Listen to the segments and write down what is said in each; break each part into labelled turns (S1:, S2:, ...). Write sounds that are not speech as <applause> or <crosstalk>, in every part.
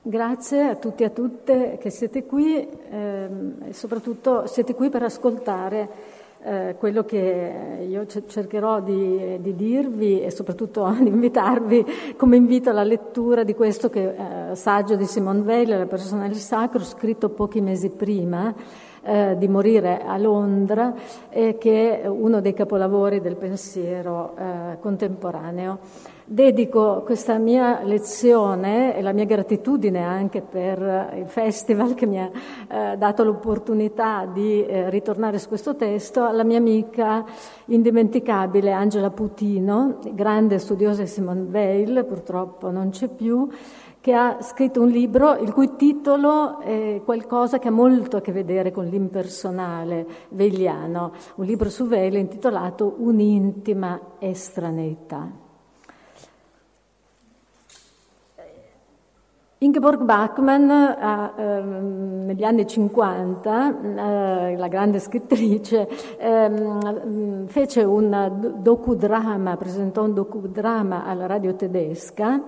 S1: Grazie a tutti e a tutte che siete qui ehm, e soprattutto siete qui per ascoltare eh, quello che io cercherò di, di, dirvi e soprattutto <laughs> di invitarvi come invito alla lettura di questo che, eh, saggio di Simone Weil, La persona del sacro, scritto pochi mesi prima eh, di morire a Londra e che è uno dei capolavori del pensiero eh, contemporaneo. Dedico questa mia lezione e la mia gratitudine anche per il festival che mi ha eh, dato l'opportunità di eh, ritornare su questo testo alla mia amica indimenticabile Angela Putino, grande studiosa di Simone Weil, purtroppo non c'è più, che ha scritto un libro il cui titolo è qualcosa che ha molto a che vedere con l'impersonale veiliano, un libro su Vele intitolato Un'intima estraneità. Ingeborg Bachmann ha, ehm, negli anni 50, eh, la grande scrittrice, ehm, fece un docudrama, presentò un docudrama alla radio tedesca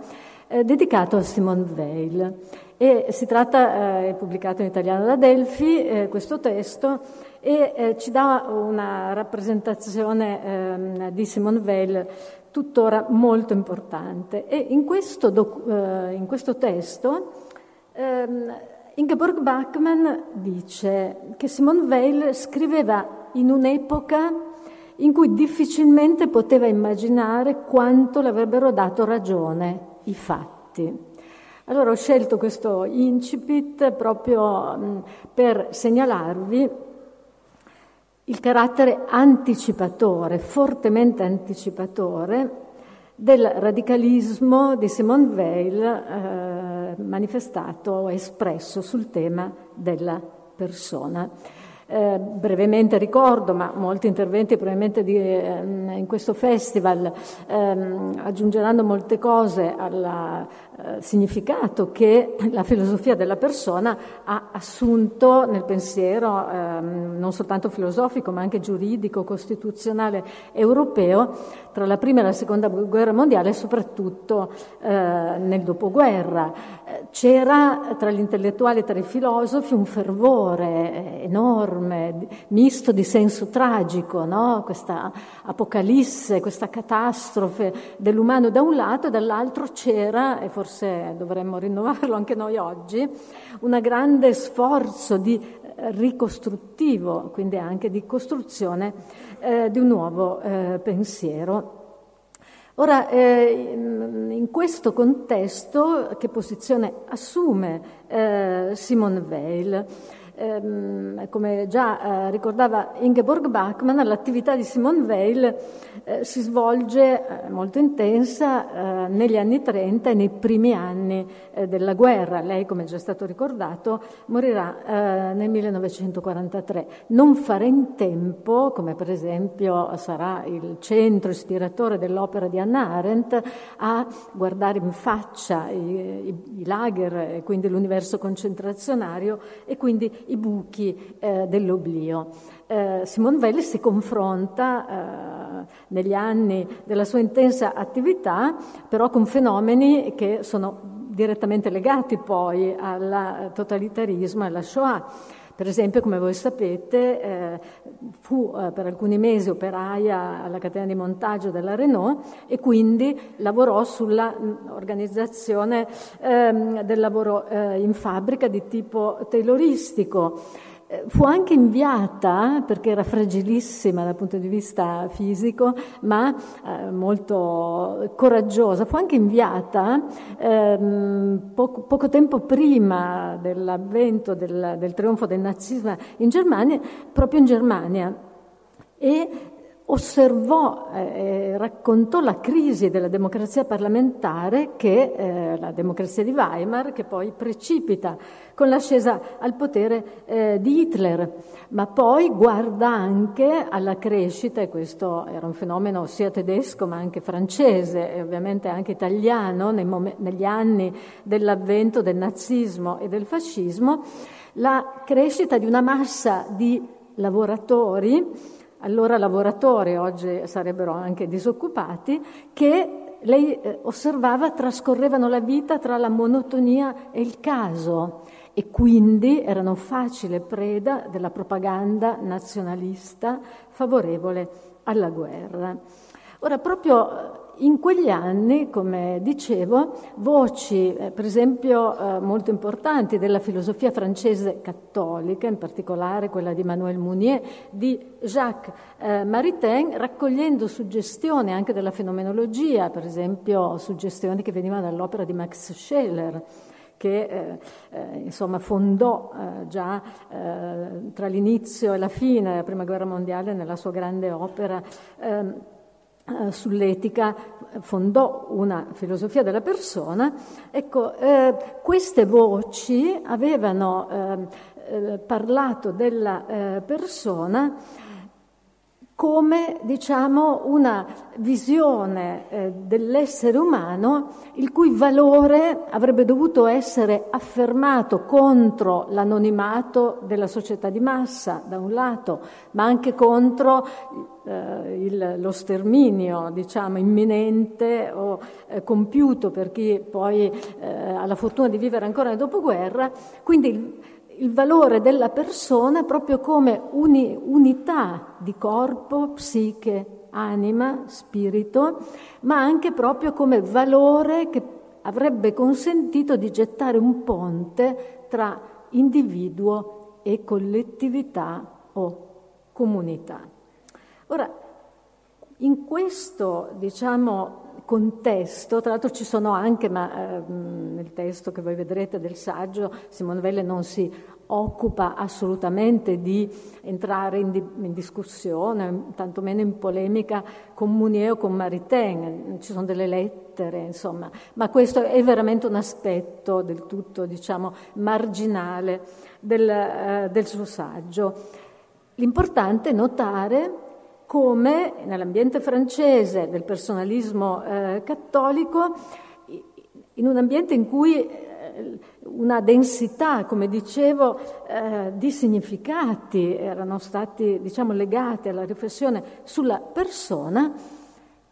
S1: eh, dedicato a Simone Weil. E si tratta, eh, è pubblicato in italiano da Delphi, eh, questo testo, e ci dà una rappresentazione ehm, di Simone Weil tuttora molto importante. E in questo, docu- in questo testo ehm, Ingeborg Bachmann dice che Simone Weil scriveva in un'epoca in cui difficilmente poteva immaginare quanto le avrebbero dato ragione i fatti. Allora ho scelto questo incipit proprio per segnalarvi il carattere anticipatore, fortemente anticipatore, del radicalismo di Simone Weil eh, manifestato, espresso sul tema della persona. Eh, brevemente ricordo, ma molti interventi probabilmente di, eh, in questo festival eh, aggiungeranno molte cose al eh, significato che la filosofia della persona ha assunto nel pensiero ehm, non soltanto filosofico ma anche giuridico, costituzionale europeo tra la prima e la seconda guerra mondiale e soprattutto eh, nel dopoguerra. Eh, c'era tra gli intellettuali e tra i filosofi un fervore enorme enorme, misto di senso tragico, no? questa apocalisse, questa catastrofe dell'umano da un lato e dall'altro c'era, e forse dovremmo rinnovarlo anche noi oggi, un grande sforzo di ricostruttivo, quindi anche di costruzione eh, di un nuovo eh, pensiero. Ora, eh, in questo contesto, che posizione assume eh, Simone Weil? Ehm, come già eh, ricordava Ingeborg Bachmann, l'attività di Simone Weil eh, si svolge eh, molto intensa negli anni 30 e nei primi anni della guerra. Lei, come è già stato ricordato, morirà nel 1943. Non farà in tempo, come per esempio sarà il centro ispiratore dell'opera di Hannah Arendt, a guardare in faccia i, i, i lager e quindi l'universo concentrazionario e quindi i buchi eh, dell'oblio. Eh, Simone Weil si confronta eh, negli anni della sua intensa attività però con fenomeni che sono direttamente legati poi al totalitarismo e alla Shoah. Per esempio, come voi sapete, eh, fu eh, per alcuni mesi operaia alla catena di montaggio della Renault e quindi lavorò sull'organizzazione eh, del lavoro eh, in fabbrica di tipo tayloristico. Eh, fu anche inviata, perché era fragilissima dal punto di vista fisico, ma eh, molto coraggiosa, fu anche inviata ehm, poco, poco, tempo prima dell'avvento del, del trionfo del nazismo in Germania, proprio in Germania. E osservò e eh, raccontò la crisi della democrazia parlamentare che eh, la democrazia di Weimar che poi precipita con l'ascesa al potere eh, di Hitler, ma poi guarda anche alla crescita, e questo era un fenomeno sia tedesco ma anche francese e ovviamente anche italiano mom- negli anni dell'avvento del nazismo e del fascismo, la crescita di una massa di lavoratori allora lavoratori, oggi sarebbero anche disoccupati, che lei eh, osservava trascorrevano la vita tra la monotonia e il caso e quindi erano facile preda della propaganda nazionalista favorevole alla guerra. Ora, proprio in quegli anni, come dicevo, voci, eh, per esempio, eh, molto importanti della filosofia francese cattolica, in particolare quella di Manuel Mounier, di Jacques eh, Maritain, raccogliendo suggestioni anche della fenomenologia, per esempio suggestioni che venivano dall'opera di Max Scheler, che eh, eh, insomma fondò eh, già eh, tra l'inizio e la fine della Prima Guerra Mondiale nella sua grande opera ehm, eh, sull'etica, fondò una filosofia della persona, ecco, eh, queste voci avevano eh, eh parlato della eh, persona come diciamo, una visione eh, dell'essere umano il cui valore avrebbe dovuto essere affermato contro l'anonimato della società di massa, da un lato, ma anche contro eh, il, lo sterminio diciamo, imminente o eh, compiuto per chi poi eh, ha la fortuna di vivere ancora nel dopoguerra. Quindi il valore della persona proprio come uni, unità di corpo, psiche, anima, spirito, ma anche proprio come valore che avrebbe consentito di gettare un ponte tra individuo e collettività o comunità. Ora, in questo, diciamo, contesto, tra l'altro ci sono anche, ma eh, nel testo che voi vedrete del saggio, Simone Velle non si occupa assolutamente di entrare in, di, in discussione, tantomeno in polemica con Munier o con Maritain, ci sono delle lettere, insomma, ma questo è veramente un aspetto del tutto, diciamo, marginale del, eh, del suo saggio. L'importante è notare come nell'ambiente francese del personalismo eh, cattolico, in un ambiente in cui eh, una densità, come dicevo, eh, di significati erano stati diciamo, legati alla riflessione sulla persona,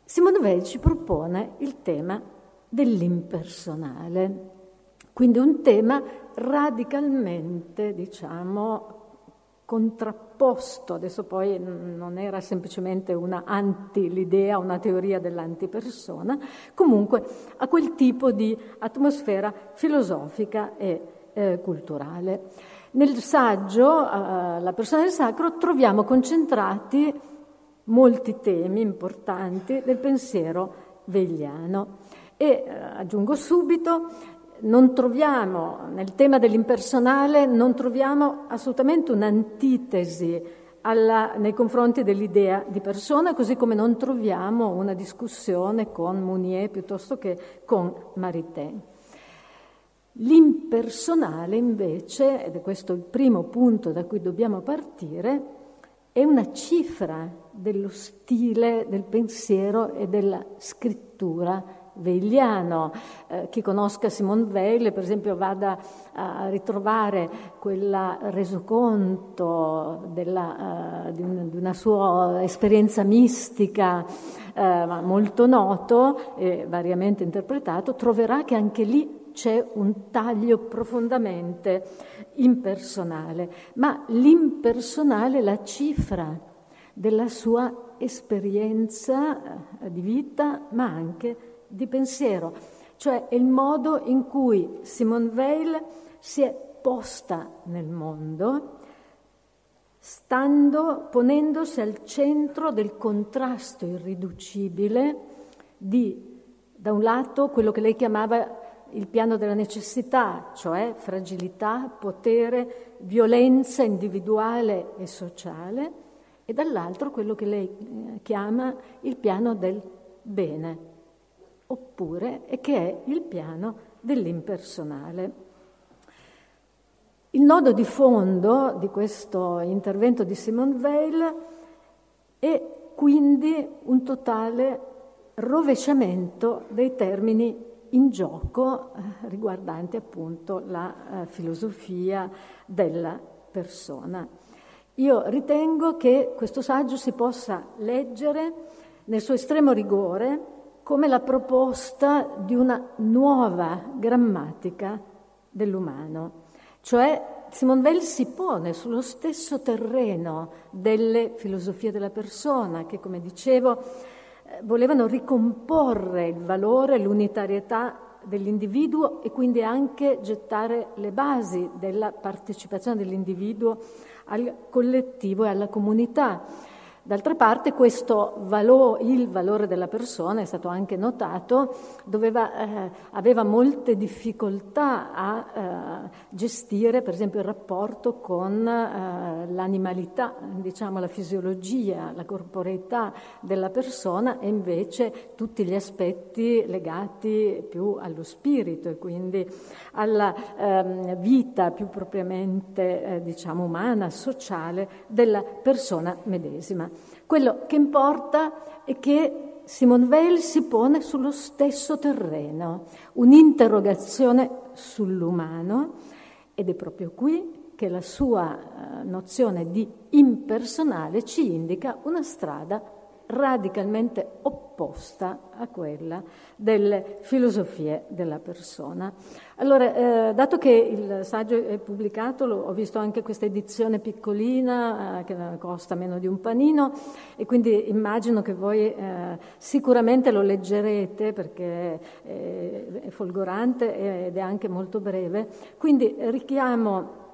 S1: Simone Weil ci propone il tema dell'impersonale, quindi un tema radicalmente, diciamo, contrapposto, adesso poi non era semplicemente una anti, l'idea, una teoria dell'antipersona, comunque a quel tipo di atmosfera filosofica e eh, culturale. Nel saggio, eh, La persona del sacro, troviamo concentrati molti temi importanti del pensiero vegliano. E eh, aggiungo subito non troviamo, nel tema dell'impersonale, non troviamo assolutamente un'antitesi alla, nei confronti dell'idea di persona, così come non troviamo una discussione con Mounier piuttosto che con Maritain. L'impersonale invece, ed è questo il primo punto da cui dobbiamo partire, è una cifra dello stile del pensiero e della scrittura veiliano. Eh, chi conosca Simone Weil, per esempio, vada a ritrovare quel resoconto della, uh, di, un, di, una sua esperienza mistica uh, molto noto e variamente interpretato, troverà che anche lì c'è un taglio profondamente impersonale, ma l'impersonale la cifra della sua esperienza eh, di vita, ma anche di pensiero, cioè il modo in cui Simone Weil si è posta nel mondo, stando, ponendosi al centro del contrasto irriducibile di, da un lato, quello che lei chiamava il piano della necessità, cioè fragilità, potere, violenza individuale e sociale, e dall'altro quello che lei eh, chiama il piano del bene, oppure che è il piano dell'impersonale. Il nodo di fondo di questo intervento di Simone Weil è quindi un totale rovesciamento dei termini in gioco eh, riguardanti appunto la eh, filosofia della persona. Io ritengo che questo saggio si possa leggere nel suo estremo rigore come la proposta di una nuova grammatica dell'umano. Cioè Simone Weil si pone sullo stesso terreno delle filosofie della persona che, come dicevo, eh, volevano ricomporre il valore, l'unitarietà dell'individuo e quindi anche gettare le basi della partecipazione dell'individuo al collettivo e alla comunità. D'altra parte valore, il valore della persona, è stato anche notato, doveva, eh, aveva molte difficoltà a eh, gestire per esempio il rapporto con eh, l'animalità, diciamo la fisiologia, la corporeità della persona e invece tutti gli aspetti legati più allo spirito e quindi alla ehm, vita più propriamente eh, diciamo umana, sociale della persona medesima. Quello che importa è che Simone Weil si pone sullo stesso terreno, un'interrogazione sull'umano ed è proprio qui che la sua eh, nozione di impersonale ci indica una strada radicalmente opposta a quella delle filosofie della persona. Allora, eh, dato che il saggio è pubblicato, lo, ho visto anche questa edizione piccolina eh, che costa meno di un panino e quindi immagino che voi eh, sicuramente lo leggerete perché è, folgorante ed è anche molto breve. Quindi richiamo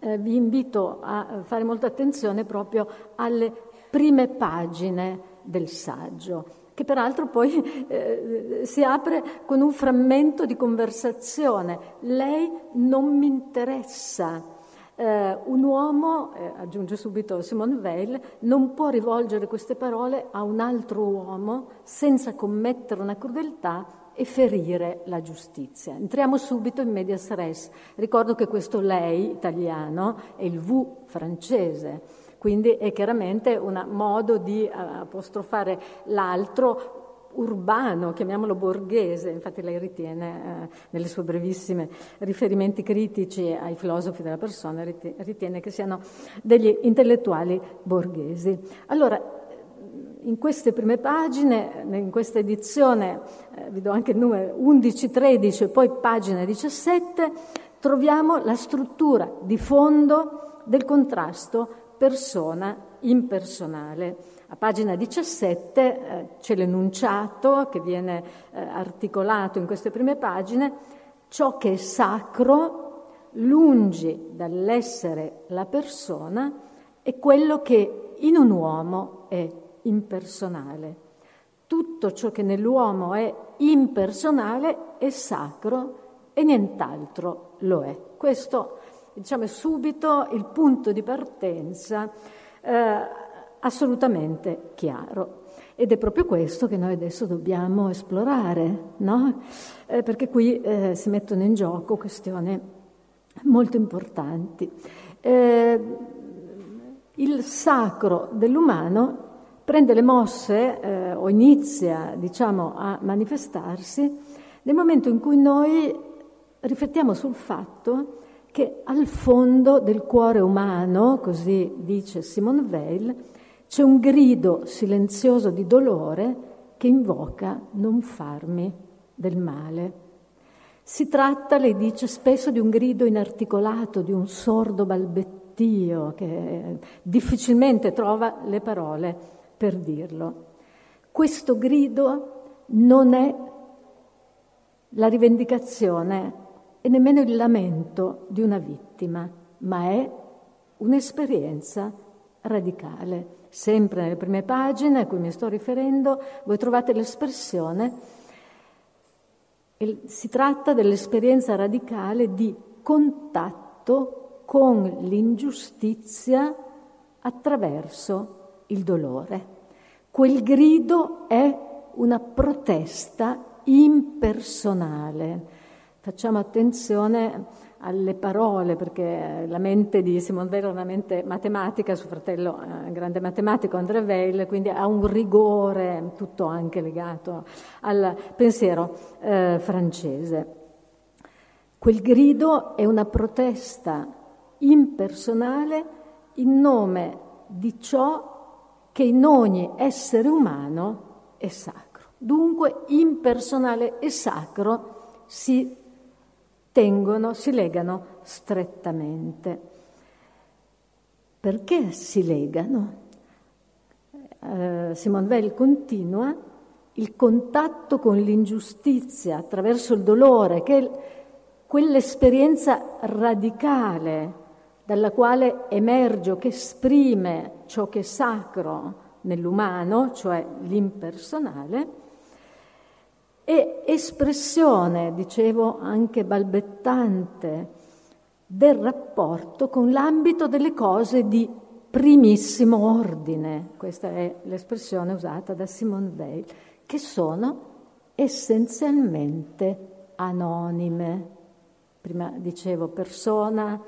S1: eh, vi invito a fare molta attenzione proprio alle prime pagine del saggio, che peraltro poi <laughs> eh, si apre con un frammento di conversazione. Lei non mi interessa. Eh, un uomo, eh, aggiunge subito Simone Weil, non può rivolgere queste parole a un altro uomo senza commettere una crudeltà e ferire la giustizia. Entriamo subito in medias res. Ricordo che questo lei italiano è il V francese quindi è chiaramente un modo di eh, apostrofare l'altro urbano, chiamiamolo borghese, infatti lei ritiene, eh, nelle sue brevissime riferimenti critici ai filosofi della persona, ritiene che siano degli intellettuali borghesi. Allora, in queste prime pagine, in questa edizione, eh, vi do anche il numero 11-13 e poi pagina 17, troviamo la struttura di fondo del contrasto persona impersonale. A pagina 17 eh, c'è l'enunciato che viene eh, articolato in queste prime pagine, ciò che è sacro, lungi dall'essere la persona, è quello che in un uomo è impersonale. Tutto ciò che nell'uomo è impersonale è sacro e nient'altro lo è. Questo diciamo, subito il punto di partenza eh, assolutamente chiaro. Ed è proprio questo che noi adesso dobbiamo esplorare, no? eh, perché qui eh, si mettono in gioco questioni molto importanti. Eh, il sacro dell'umano prende le mosse eh, o inizia diciamo, a manifestarsi nel momento in cui noi riflettiamo sul fatto che al fondo del cuore umano, così dice Simone Weil, c'è un grido silenzioso di dolore che invoca non farmi del male. Si tratta, lei dice, spesso di un grido inarticolato, di un sordo balbettio che difficilmente trova le parole per dirlo. Questo grido non è la rivendicazione e nemmeno il lamento di una vittima, ma è un'esperienza radicale. Sempre nelle prime pagine a cui mi sto riferendo, voi trovate l'espressione, si tratta dell'esperienza radicale di contatto con l'ingiustizia attraverso il dolore. Quel grido è una protesta impersonale Facciamo attenzione alle parole, perché la mente di Simone Weil è una mente matematica, suo fratello è un grande matematico, André Weil, quindi ha un rigore, tutto anche legato al pensiero eh, francese. Quel grido è una protesta impersonale in nome di ciò che in ogni essere umano è sacro. Dunque impersonale e sacro si tengono, si legano strettamente. Perché si legano? Eh, Simone Weil continua, il contatto con l'ingiustizia attraverso il dolore, che è quell'esperienza radicale dalla quale emerge, che esprime ciò che è sacro nell'umano, cioè l'impersonale, e espressione, dicevo, anche balbettante del rapporto con l'ambito delle cose di primissimo ordine, questa è l'espressione usata da Simone Weil, che sono essenzialmente anonime. Prima dicevo persona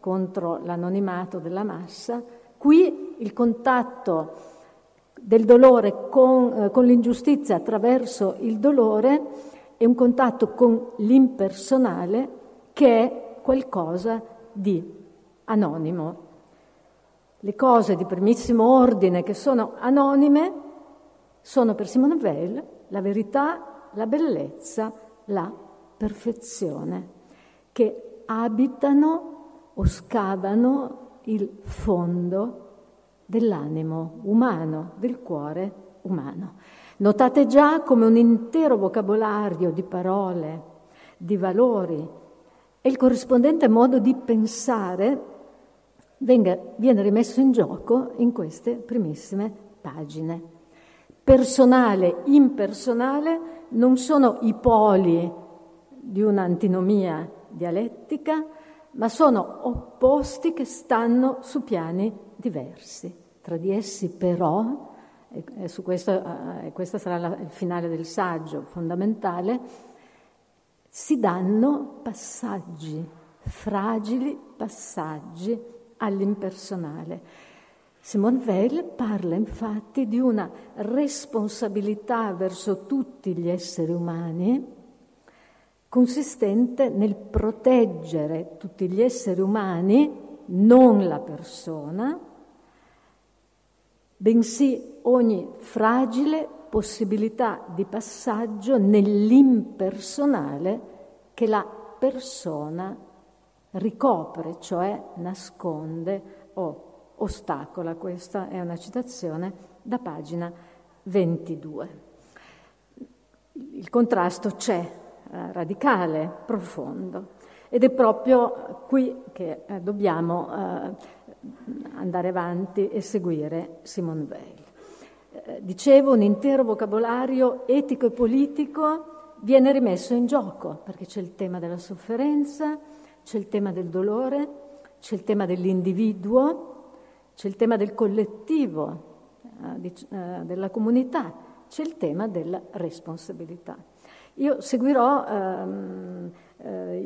S1: contro l'anonimato della massa, qui il contatto del dolore con, eh, con l'ingiustizia attraverso il dolore è un contatto con l'impersonale che è qualcosa di anonimo. Le cose di primissimo ordine che sono anonime sono per Simone Weil la verità, la bellezza, la perfezione, che abitano o scavano il fondo dell'animo umano, del cuore umano. Notate già come un intero vocabolario di parole, di valori e il corrispondente modo di pensare venga, viene rimesso in gioco in queste primissime pagine. Personale, impersonale non sono i poli di un'antinomia dialettica, ma sono opposti che stanno su piani diversi. Tra di essi però, e su questo, eh, questo sarà la, il finale del saggio fondamentale, si danno passaggi, fragili passaggi all'impersonale. Simone Weil parla infatti di una responsabilità verso tutti gli esseri umani consistente nel proteggere tutti gli esseri umani, non la persona, bensì ogni fragile possibilità di passaggio nell'impersonale che la persona ricopre, cioè nasconde o ostacola. Questa è una citazione da pagina 22. Il contrasto c'è, eh, radicale, profondo, ed è proprio qui che eh, dobbiamo eh, andare avanti e seguire Simone Weil. Eh, dicevo, un intero vocabolario etico e politico viene rimesso in gioco perché c'è il tema della sofferenza, c'è il tema del dolore, c'è il tema dell'individuo, c'è il tema del collettivo, eh, di, eh, della comunità, c'è il tema della responsabilità. Io seguirò ehm, eh,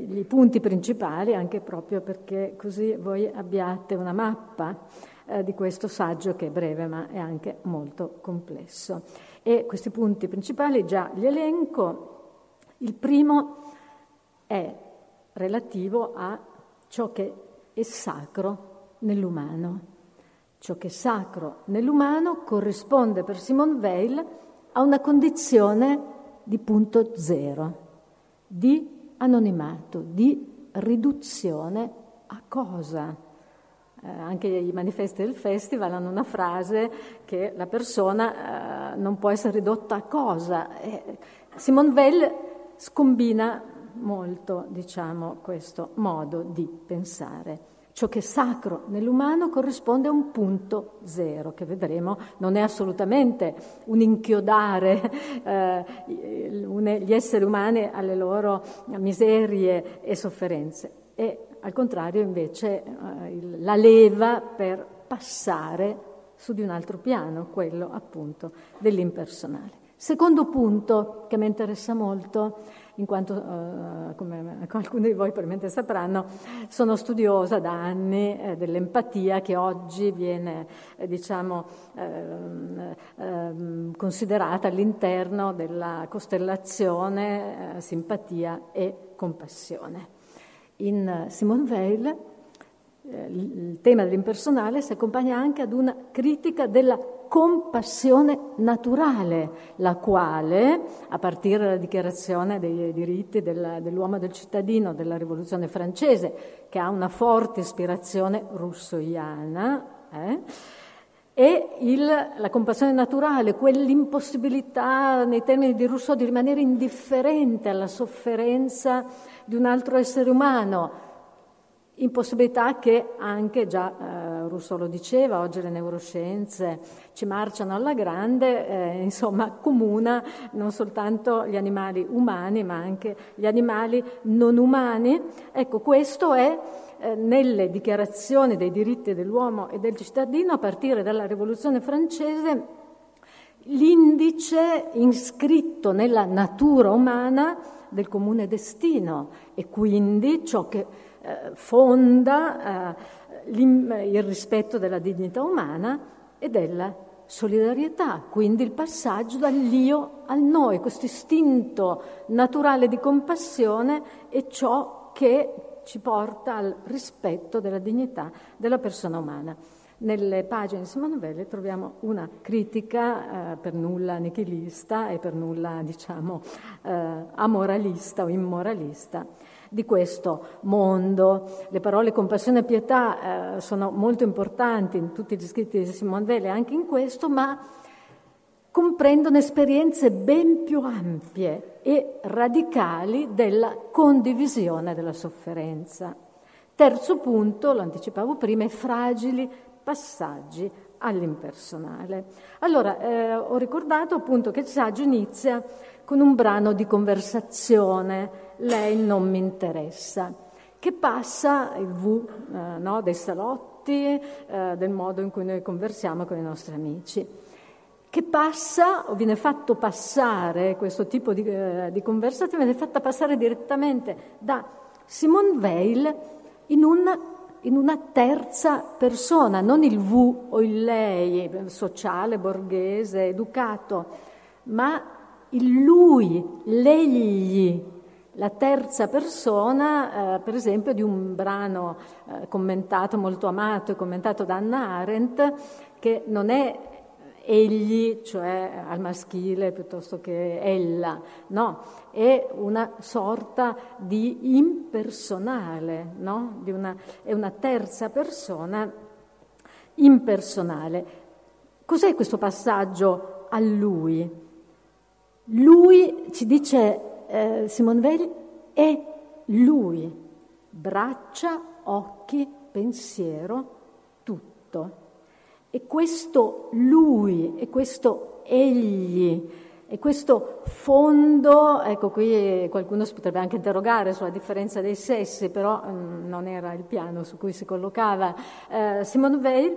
S1: i punti principali anche proprio perché così voi abbiate una mappa eh, di questo saggio che è breve ma è anche molto complesso. E questi punti principali già li elenco. Il primo è relativo a ciò che è sacro nell'umano. Ciò che è sacro nell'umano corrisponde per Simone Weil a una condizione di punto zero, di anonimato, di riduzione a cosa? Eh, anche i manifesti del festival hanno una frase che la persona eh, non può essere ridotta a cosa. Eh, Simone Weil scombina molto, diciamo, questo modo di pensare. Ciò che è sacro nell'umano corrisponde a un punto zero, che vedremo non è assolutamente un inchiodare <laughs> eh, gli esseri umani alle loro miserie e sofferenze, è al contrario invece eh, la leva per passare su di un altro piano, quello appunto dell'impersonale. Secondo punto che mi interessa molto in quanto, eh, come alcuni di voi probabilmente sapranno, sono studiosa da anni eh, dell'empatia che oggi viene eh, diciamo, ehm, ehm, considerata all'interno della costellazione eh, simpatia e compassione. In Simone Weil il tema dell'impersonale si accompagna anche ad una critica della compassione naturale, la quale, a partire dalla dichiarazione dei diritti del, dell'uomo e del cittadino della rivoluzione francese, che ha una forte ispirazione russoiana, eh, e il, la compassione naturale, quell'impossibilità nei termini di Rousseau di rimanere indifferente alla sofferenza di un altro essere umano, impossibilità che anche già eh, Rousseau lo diceva, oggi le neuroscienze ci marciano alla grande, eh, insomma comuna non soltanto gli animali umani ma anche gli animali non umani. Ecco, questo è eh, nelle dichiarazioni dei diritti dell'uomo e del cittadino a partire dalla Rivoluzione francese l'indice iscritto nella natura umana del comune destino e quindi ciò che eh, fonda eh, il rispetto della dignità umana e della solidarietà, quindi il passaggio dall'io al noi, questo istinto naturale di compassione è ciò che ci porta al rispetto della dignità della persona umana. Nelle pagine di Simone Veil troviamo una critica eh, per nulla nichilista e per nulla, diciamo, eh, amoralista o immoralista di questo mondo. Le parole compassione e pietà eh, sono molto importanti in tutti gli scritti di Simone Veil e anche in questo, ma comprendono esperienze ben più ampie e radicali della condivisione della sofferenza. Terzo punto, lo anticipavo prima, i fragili passaggi all'impersonale. Allora, eh, ho ricordato appunto che il saggio inizia con un brano di conversazione, lei non mi interessa, che passa il V eh, no, dei salotti, eh, del modo in cui noi conversiamo con i nostri amici. Che passa o viene fatto passare questo tipo di, eh, di conversazione, viene fatta passare direttamente da Simone Weil in, un, in una terza persona, non il V o il lei, sociale, borghese, educato, ma il lui, l'egli, la terza persona, eh, per esempio, di un brano eh, commentato, molto amato e commentato da Anna Arendt, che non è egli, cioè al maschile piuttosto che ella, no, è una sorta di impersonale, no? di una, è una terza persona impersonale. Cos'è questo passaggio a lui? Lui, ci dice eh, Simone Veil, è lui, braccia, occhi, pensiero, tutto. E questo lui, e questo egli, e questo fondo, ecco qui qualcuno si potrebbe anche interrogare sulla differenza dei sessi, però mm, non era il piano su cui si collocava eh, Simone Weil,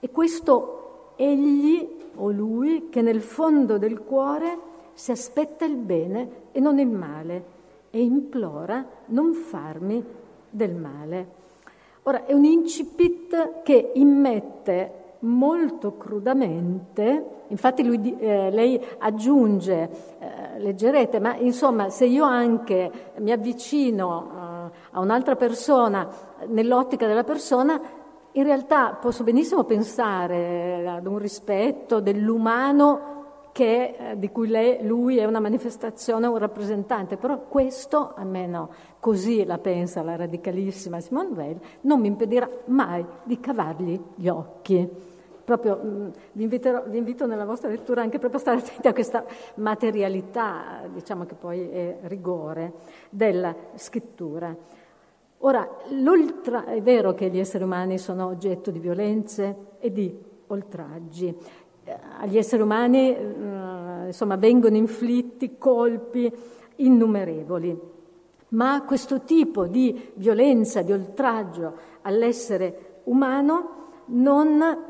S1: e questo egli o lui che nel fondo del cuore si aspetta il bene e non il male e implora non farmi del male. Ora è un incipit che immette molto crudamente, infatti lui, eh, lei aggiunge, eh, leggerete, ma insomma se io anche mi avvicino eh, a un'altra persona nell'ottica della persona, in realtà posso benissimo pensare ad un rispetto dell'umano che, eh, di cui lei, lui è una manifestazione, un rappresentante, però questo, almeno così la pensa la radicalissima Simone Weil, non mi impedirà mai di cavargli gli occhi. Proprio, mh, mm, vi, inviterò, vi, invito nella vostra lettura anche proprio a stare attenti a questa materialità, diciamo che poi è rigore, della scrittura. Ora, è vero che gli esseri umani sono oggetto di violenze e di oltraggi, agli esseri umani eh, insomma, vengono inflitti colpi innumerevoli, ma questo tipo di violenza, di oltraggio all'essere umano non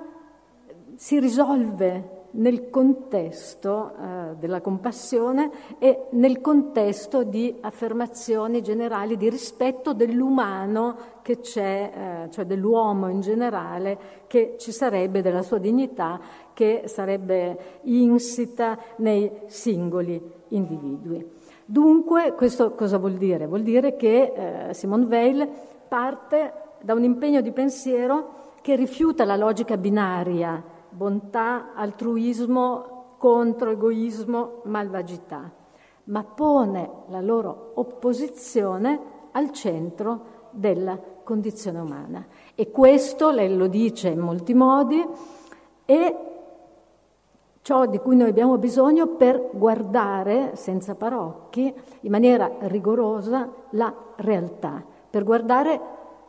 S1: si risolve nel contesto eh, della compassione e nel contesto di affermazioni generali di rispetto dell'umano che c'è, eh, cioè dell'uomo in generale, che ci sarebbe della sua dignità, che sarebbe insita nei singoli individui. Dunque, questo cosa vuol dire? Vuol dire che eh, Simone Weil parte da un impegno di pensiero che rifiuta la logica binaria bontà, altruismo contro egoismo, malvagità, ma pone la loro opposizione al centro della condizione umana. E questo, lei lo dice in molti modi, è ciò di cui noi abbiamo bisogno per guardare senza parocchi, in maniera rigorosa, la realtà, per guardare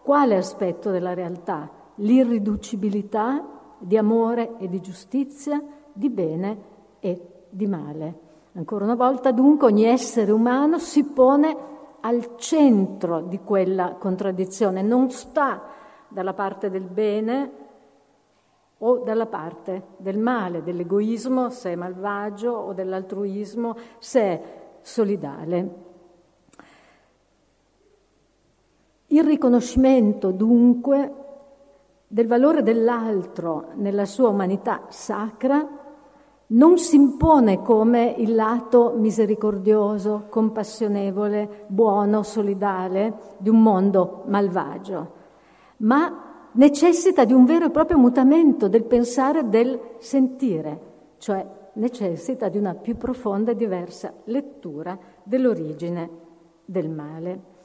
S1: quale aspetto della realtà? L'irriducibilità di amore e di giustizia, di bene e di male. Ancora una volta, dunque, ogni essere umano si pone al centro di quella contraddizione, non sta dalla parte del bene o dalla parte del male, dell'egoismo se è malvagio o dell'altruismo se è solidale. Il riconoscimento dunque del valore dell'altro nella sua umanità sacra non si impone come il lato misericordioso, compassionevole, buono, solidale di un mondo malvagio, ma necessita di un vero e proprio mutamento del pensare e del sentire, cioè necessita di una più profonda e diversa lettura dell'origine del male.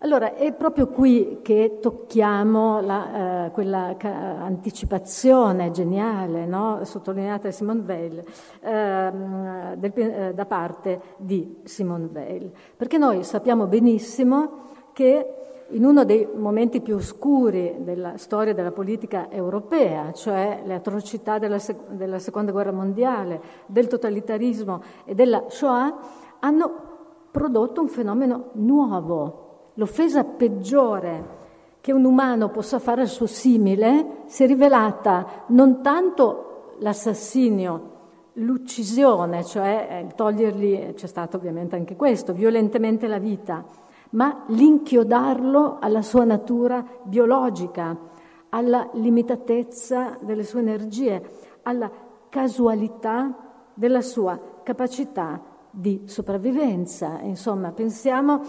S1: Allora, è proprio qui che tocchiamo la, eh, quella ca- anticipazione geniale, no? sottolineata da Simone Weil, ehm, del, eh, da parte di Simone Weil. Perché noi sappiamo benissimo che in uno dei momenti più oscuri della storia della politica europea, cioè le atrocità della, sec- della Seconda Guerra Mondiale, del totalitarismo e della Shoah, hanno prodotto un fenomeno nuovo, L'offesa peggiore che un umano possa fare al suo simile si è rivelata non tanto l'assassinio, l'uccisione, cioè eh, togliergli, c'è stato ovviamente anche questo, violentemente la vita, ma l'inchiodarlo alla sua natura biologica, alla limitatezza delle sue energie, alla casualità della sua capacità di sopravvivenza. Insomma, pensiamo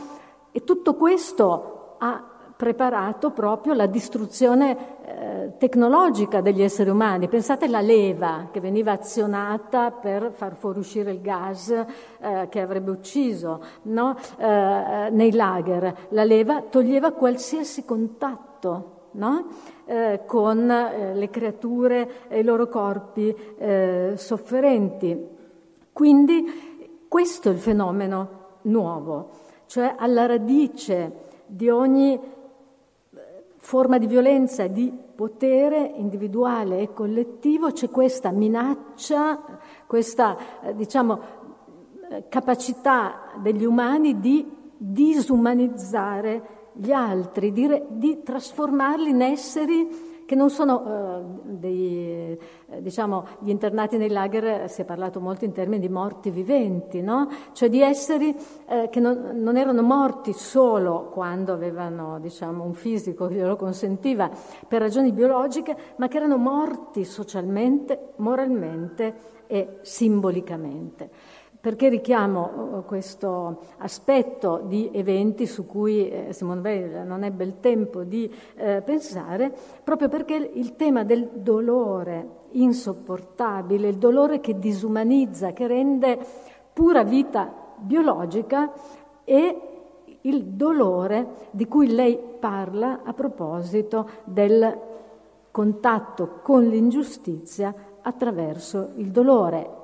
S1: e tutto questo ha preparato proprio la distruzione eh, tecnologica degli esseri umani. Pensate alla leva che veniva azionata per far fuoriuscire il gas eh, che avrebbe ucciso no? eh, nei lager. La leva toglieva qualsiasi contatto no? Eh, con eh, le creature e i loro corpi eh, sofferenti. Quindi questo è il fenomeno nuovo cioè alla radice di ogni eh, forma di violenza di potere individuale e collettivo c'è questa minaccia, questa eh, diciamo, capacità degli umani di disumanizzare gli altri, di, di trasformarli in esseri che non sono eh, dei, eh, diciamo, gli internati nei lager, si è parlato molto in termini di morti viventi, no? cioè di esseri eh, che non, non, erano morti solo quando avevano diciamo, un fisico che glielo consentiva per ragioni biologiche, ma che erano morti socialmente, moralmente e simbolicamente. Perché richiamo uh, questo aspetto di eventi su cui eh, Simone Weil non ebbe il tempo di eh, pensare, proprio perché il tema del dolore insopportabile, il dolore che disumanizza, che rende pura vita biologica, è il dolore di cui lei parla a proposito del contatto con l'ingiustizia attraverso il dolore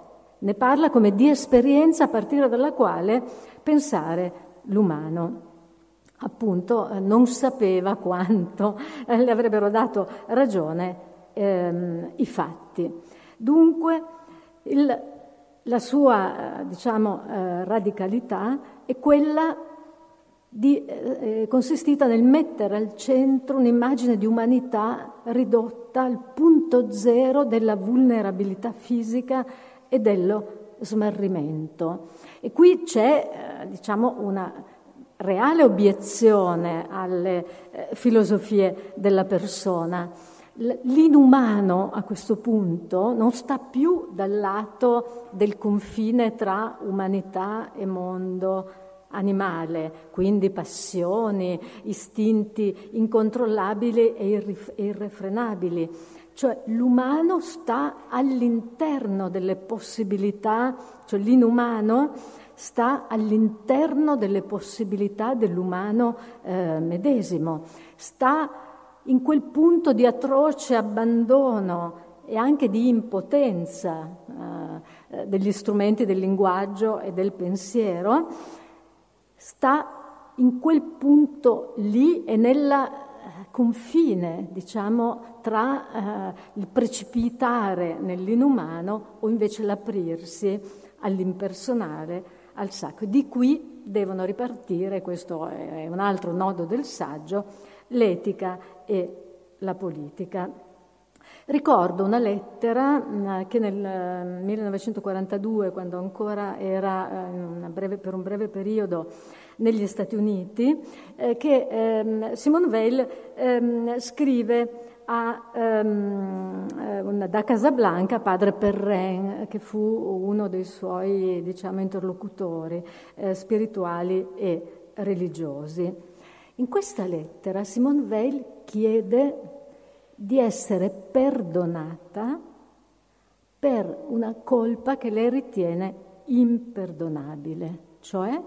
S1: ne parla come di esperienza a partire dalla quale pensare l'umano. Appunto, eh, non sapeva <laughs> quanto eh, le avrebbero dato ragione ehm, i fatti. Dunque, il, la sua eh, diciamo, eh, radicalità è quella di, eh, consistita nel mettere al centro un'immagine di umanità ridotta al punto zero della vulnerabilità fisica e dello smarrimento. E qui c'è eh, diciamo, una reale obiezione alle eh, filosofie della persona. L'inumano a questo punto non sta più dal lato del confine tra umanità e mondo animale, quindi passioni, istinti incontrollabili e irrefrenabili, cioè l'umano sta all'interno delle possibilità, cioè l'inumano sta all'interno delle possibilità dell'umano eh, medesimo, sta in quel punto di atroce abbandono e anche di impotenza eh, degli strumenti del linguaggio e del pensiero, sta in quel punto lì e nella eh, confine, diciamo, tra eh, il precipitare nell'inumano o invece l'aprirsi all'impersonale, al sacro. Di qui devono ripartire, questo è un altro nodo del saggio, l'etica e la politica. Ricordo una lettera mm, che nel 1942, quando ancora era eh, breve, per un breve periodo negli Stati Uniti, eh, che ehm, Simone Weil ehm, scrive a, um, da Casablanca padre Perrin, che fu uno dei suoi diciamo, interlocutori eh, spirituali e religiosi. In questa lettera Simone Weil chiede di essere perdonata per una colpa che lei ritiene imperdonabile, cioè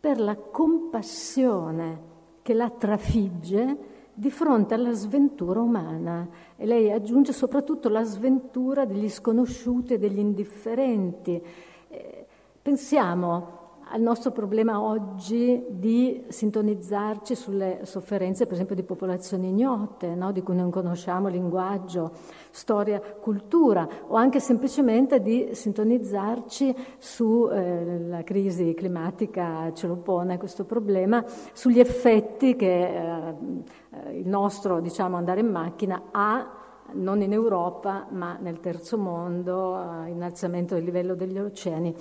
S1: per la compassione che la trafigge di fronte alla sventura umana. E lei aggiunge soprattutto la sventura degli sconosciuti e degli indifferenti. Eh, pensiamo al nostro problema oggi di sintonizzarci sulle sofferenze, per esempio, di popolazioni ignote, no? di cui non conosciamo linguaggio, storia, cultura, o anche semplicemente di sintonizzarci sulla eh, crisi climatica, ce lo pone questo problema, sugli effetti che eh, il nostro diciamo, andare in macchina ha non in Europa, ma nel terzo mondo, eh, innalzamento del livello degli oceani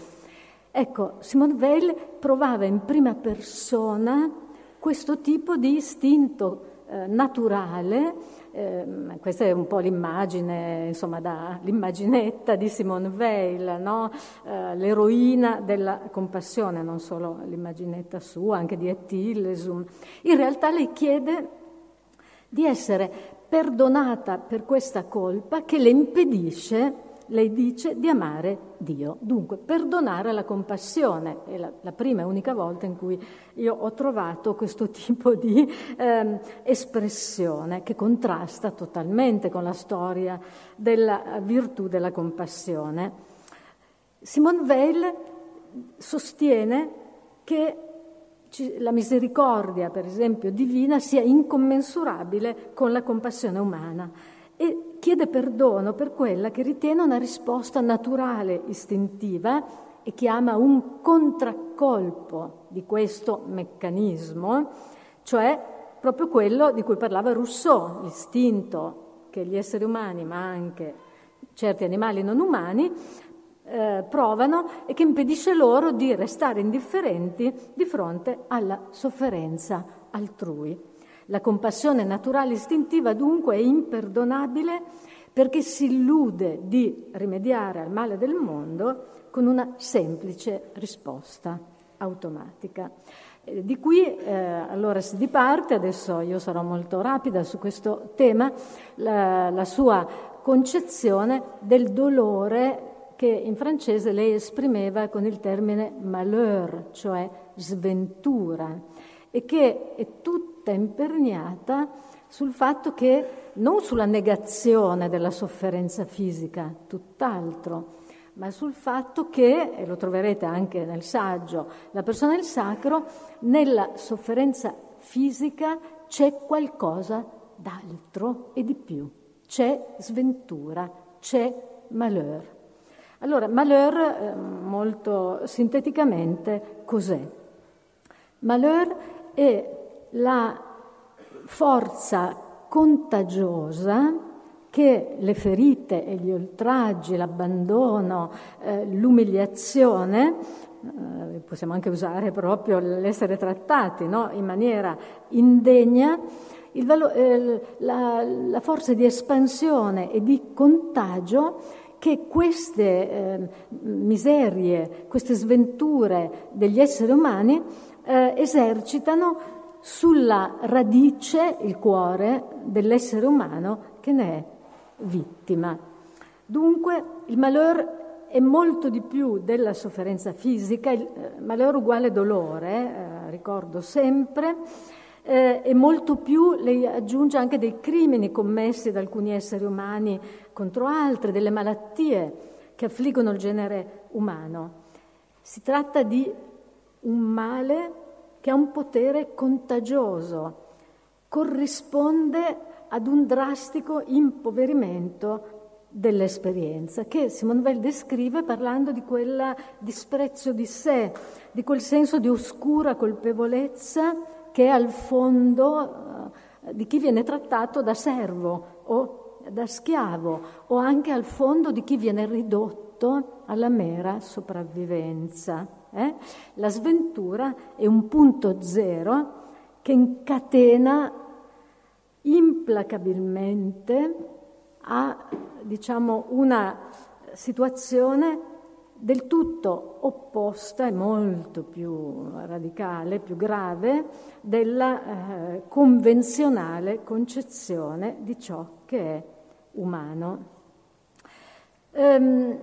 S1: Ecco, Simone Weil provava in prima persona questo tipo di istinto eh, naturale, eh, questa è un po' l'immagine, insomma, da, l'immaginetta di Simone Weil, no? eh, l'eroina della compassione, non solo l'immaginetta sua, anche di Etillesum. In realtà lei chiede di essere perdonata per questa colpa che le impedisce lei dice di amare Dio. Dunque, perdonare la compassione è la, la, prima e unica volta in cui io ho trovato questo <laughs> tipo di eh, espressione che contrasta totalmente con la storia della virtù della compassione. Simone Weil sostiene che la misericordia, per esempio, divina sia incommensurabile con la compassione umana chiede perdono per quella che ritiene una risposta naturale, istintiva e chiama un contraccolpo di questo meccanismo, cioè proprio quello di cui parlava Rousseau, l'istinto che gli esseri umani, ma anche certi animali non umani, eh, provano e che impedisce loro di restare indifferenti di fronte alla sofferenza altrui. La compassione naturale istintiva dunque è imperdonabile perché si illude di rimediare al male del mondo con una semplice risposta automatica. Eh, di qui eh, allora si diparte, adesso io sarò molto rapida su questo tema, la, la sua concezione del dolore che in francese lei esprimeva con il termine malheur, cioè sventura, e che è tutta tutta imperniata sul fatto che, non sulla negazione della sofferenza fisica, tutt'altro, ma sul fatto che, e lo troverete anche nel saggio, la persona del sacro, nella sofferenza fisica c'è qualcosa d'altro e di più, c'è sventura, c'è malheur. Allora, malheur, eh, molto sinteticamente, cos'è? Malheur è la forza contagiosa che le ferite e gli oltraggi, l'abbandono, eh, l'umiliazione, eh, possiamo anche usare proprio l'essere trattati no? in maniera indegna, valo- eh, la, la, forza di espansione e di contagio che queste eh, miserie, queste sventure degli esseri umani eh, esercitano sulla radice, il cuore dell'essere umano che ne è vittima. Dunque il malheur è molto di più della sofferenza fisica, il eh, malheur uguale dolore, eh, ricordo sempre, eh, e molto più lei aggiunge anche dei crimini commessi da alcuni esseri umani contro altri, delle malattie che affliggono il genere umano. Si tratta di un male che ha un potere contagioso, corrisponde ad un drastico impoverimento dell'esperienza, che Simone Weil descrive parlando di quel disprezzo di sé, di quel senso di oscura colpevolezza che è al fondo eh, di chi viene trattato da servo o da schiavo, o anche al fondo di chi viene ridotto alla mera sopravvivenza. Eh? La sventura è un punto zero che incatena implacabilmente a diciamo, una situazione del tutto opposta e molto più radicale, più grave della eh, convenzionale concezione di ciò che è umano. Ehm,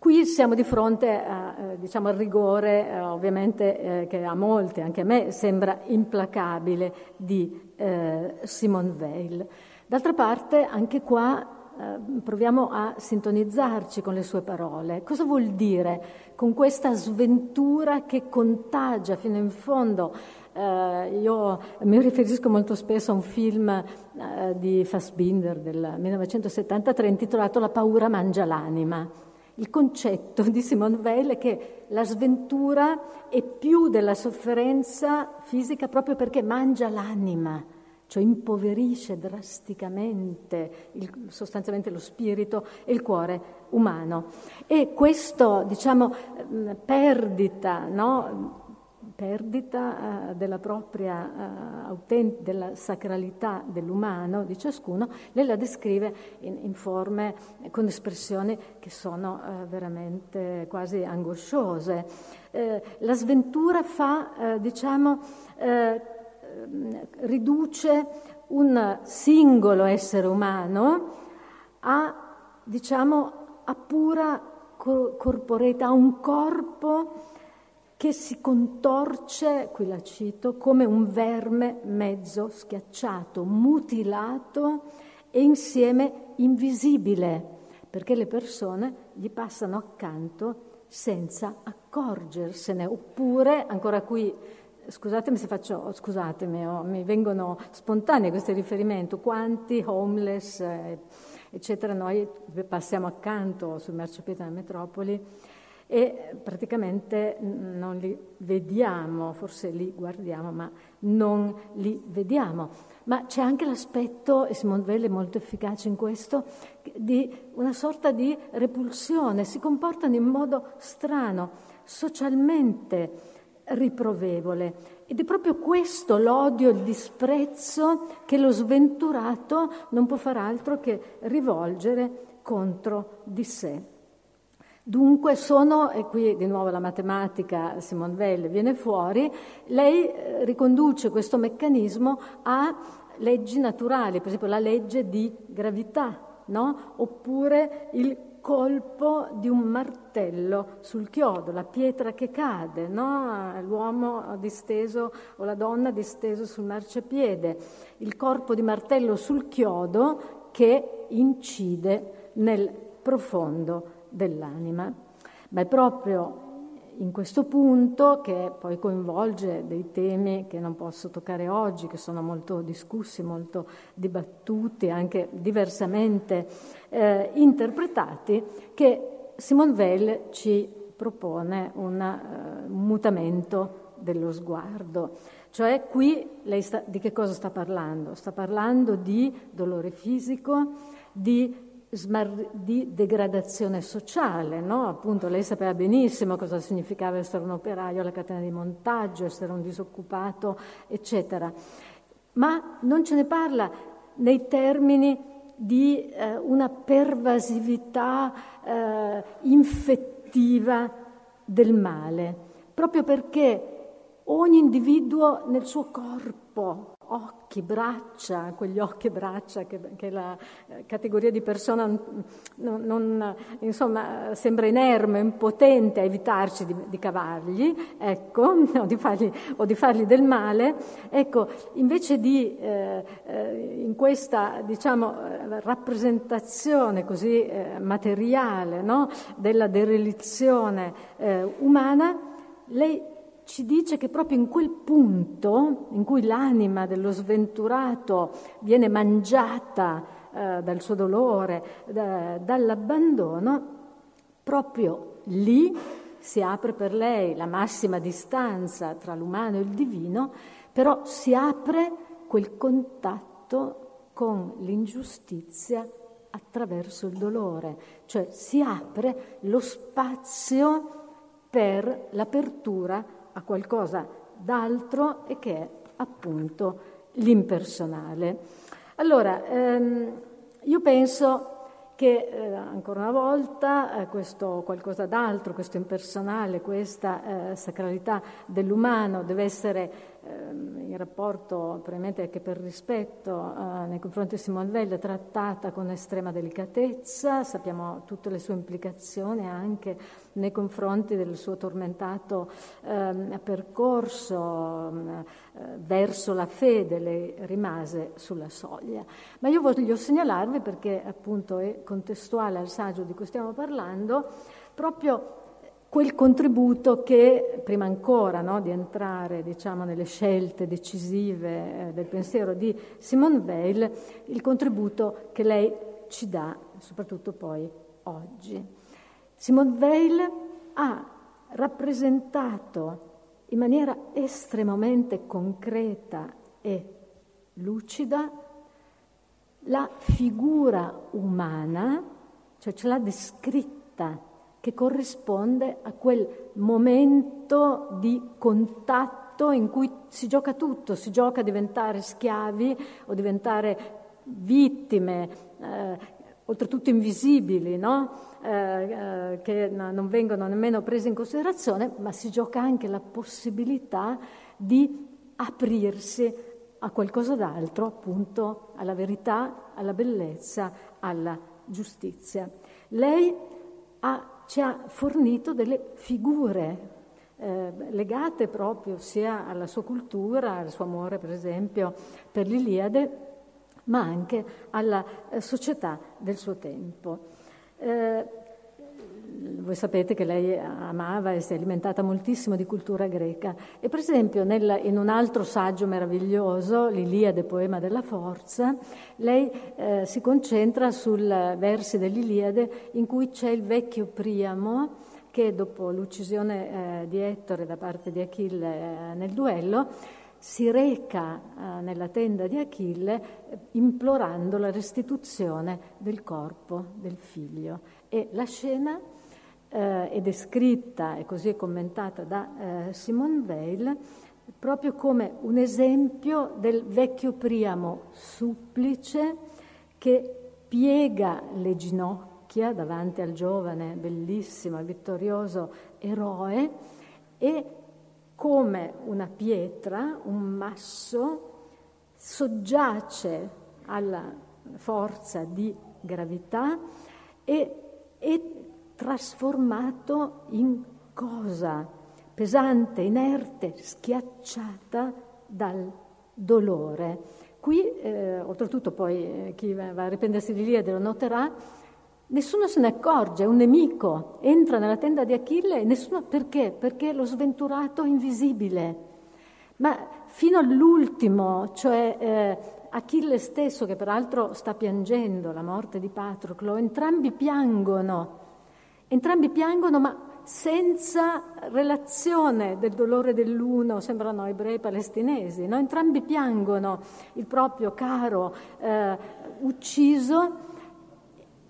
S1: Qui siamo di fronte a, eh, diciamo, al rigore, eh, ovviamente, eh, che a molti, anche a me, sembra implacabile di eh, Simone Weil. D'altra parte, anche qua eh, proviamo a sintonizzarci con le sue parole. Cosa vuol dire con questa sventura che contagia fino in fondo? Eh, io mi riferisco molto spesso a un film di Fassbinder del 1973 intitolato La paura mangia l'anima il concetto di Simone Weil è che la sventura è più della sofferenza fisica proprio perché mangia l'anima, cioè impoverisce drasticamente il, sostanzialmente lo spirito e il cuore umano. E questa diciamo, perdita no, perdita eh, della propria eh, della sacralità dell'umano di ciascuno, lei la descrive in, in forme con espressioni che sono eh, veramente quasi angosciose. Eh, la sventura fa, eh, diciamo, eh, riduce un singolo essere umano a, diciamo, a pura corporeità, a un corpo che si contorce, qui la cito, come un verme mezzo schiacciato, mutilato e insieme invisibile, perché le persone gli passano accanto senza accorgersene, oppure, ancora qui, scusatemi se faccio, scusatemi, oh, mi vengono spontanei questi riferimenti, quanti homeless, eh, eccetera, noi passiamo accanto sui marciapiedi della metropoli, e praticamente non li vediamo, forse li guardiamo, ma non li vediamo. Ma c'è anche l'aspetto, e Simone Weil è molto efficace in questo, di una sorta di repulsione, si comportano in modo strano, socialmente riprovevole. Ed è proprio questo l'odio, il disprezzo che lo sventurato non può far altro che rivolgere contro di sé. Dunque sono, e qui di nuovo la matematica Simone Weil viene fuori, lei eh, riconduce questo meccanismo a leggi naturali, per esempio la legge di gravità, no? oppure il colpo di un martello sul chiodo, la pietra che cade, no? l'uomo disteso o la donna disteso sul marciapiede, il corpo di martello sul chiodo che incide nel profondo dell'anima, ma è proprio in questo punto, che poi coinvolge dei temi che non posso toccare oggi, che sono molto discussi, molto dibattuti, anche diversamente eh, interpretati, che Simone Weil ci propone una, uh, un mutamento dello sguardo. Cioè qui lei sta, di che cosa sta parlando? Sta parlando di dolore fisico, di di degradazione sociale, no? appunto lei sapeva benissimo cosa significava essere un operaio alla catena di montaggio, essere un disoccupato, eccetera. Ma non ce ne parla nei termini di eh, una pervasività eh, infettiva del male, proprio perché ogni individuo nel suo corpo, occhi, braccia, quegli occhi e braccia che, che la eh, categoria di persona non, non, insomma, sembra inerme, impotente a evitarci di, di cavargli, ecco, <laughs> o di, fargli, o di, fargli, del male, ecco, invece di eh, eh, in questa diciamo, eh, rappresentazione così eh, materiale no, della derelizione eh, umana, lei ci dice che proprio in quel punto in cui l'anima dello sventurato viene mangiata eh, dal suo dolore, da, dall'abbandono, proprio lì si apre per lei la massima distanza tra l'umano e il divino, però si apre quel contatto con l'ingiustizia attraverso il dolore, cioè si apre lo spazio per l'apertura a qualcosa d'altro e che è appunto l'impersonale. Allora, ehm, io penso che eh, ancora una volta eh, questo qualcosa d'altro, questo impersonale, questa eh, sacralità dell'umano deve essere ehm, in rapporto, probabilmente anche per rispetto eh, nei confronti di Simone Weil, trattata con estrema delicatezza, sappiamo tutte le sue implicazioni anche nei confronti del suo tormentato ehm, percorso eh, verso la fede, lei rimase sulla soglia. Ma io voglio segnalarvi, perché appunto è contestuale al saggio di cui stiamo parlando, proprio quel contributo che, prima ancora no, di entrare diciamo, nelle scelte decisive eh, del pensiero di Simone Weil, il contributo che lei ci dà, soprattutto poi oggi. Simone Weil ha rappresentato in maniera estremamente concreta e lucida la figura umana, cioè ce l'ha descritta che corrisponde a quel momento di contatto in cui si gioca tutto, si gioca a diventare schiavi o diventare vittime, eh, oltretutto invisibili, no? eh, eh, che non vengono nemmeno prese in considerazione, ma si gioca anche la possibilità di aprirsi a qualcosa d'altro, appunto alla verità, alla bellezza, alla giustizia. Lei ha ci ha fornito delle figure eh, legate proprio sia alla sua cultura, al suo amore per esempio per l'Iliade, ma anche alla eh, società del suo tempo. Eh, voi sapete che lei amava e si è alimentata moltissimo di cultura greca. E per esempio nel, in un altro saggio meraviglioso, l'Iliade, poema della forza, lei eh, si concentra sul versi dell'Iliade in cui c'è il vecchio Priamo che dopo l'uccisione eh, di Ettore da parte di Achille eh, nel duello si reca eh, nella tenda di Achille implorando la restituzione del corpo del figlio. E la scena eh, è descritta e così è commentata da eh, Simone Weil proprio come un esempio del vecchio Priamo supplice che piega le ginocchia davanti al giovane, bellissimo e vittorioso eroe e come una pietra, un masso, soggiace alla forza di gravità e, e trasformato in cosa pesante, inerte, schiacciata dal dolore. Qui, eh, oltretutto poi eh, chi va a riprendersi di Liade lo noterà, nessuno se ne accorge, è un nemico, entra nella tenda di Achille e nessuno... Perché? Perché lo sventurato invisibile. Ma fino all'ultimo, cioè eh, Achille stesso, che peraltro sta piangendo la morte di Patroclo, entrambi piangono Entrambi piangono, ma senza relazione del dolore dell'uno, sembrano ebrei palestinesi, no? entrambi piangono il proprio caro eh, ucciso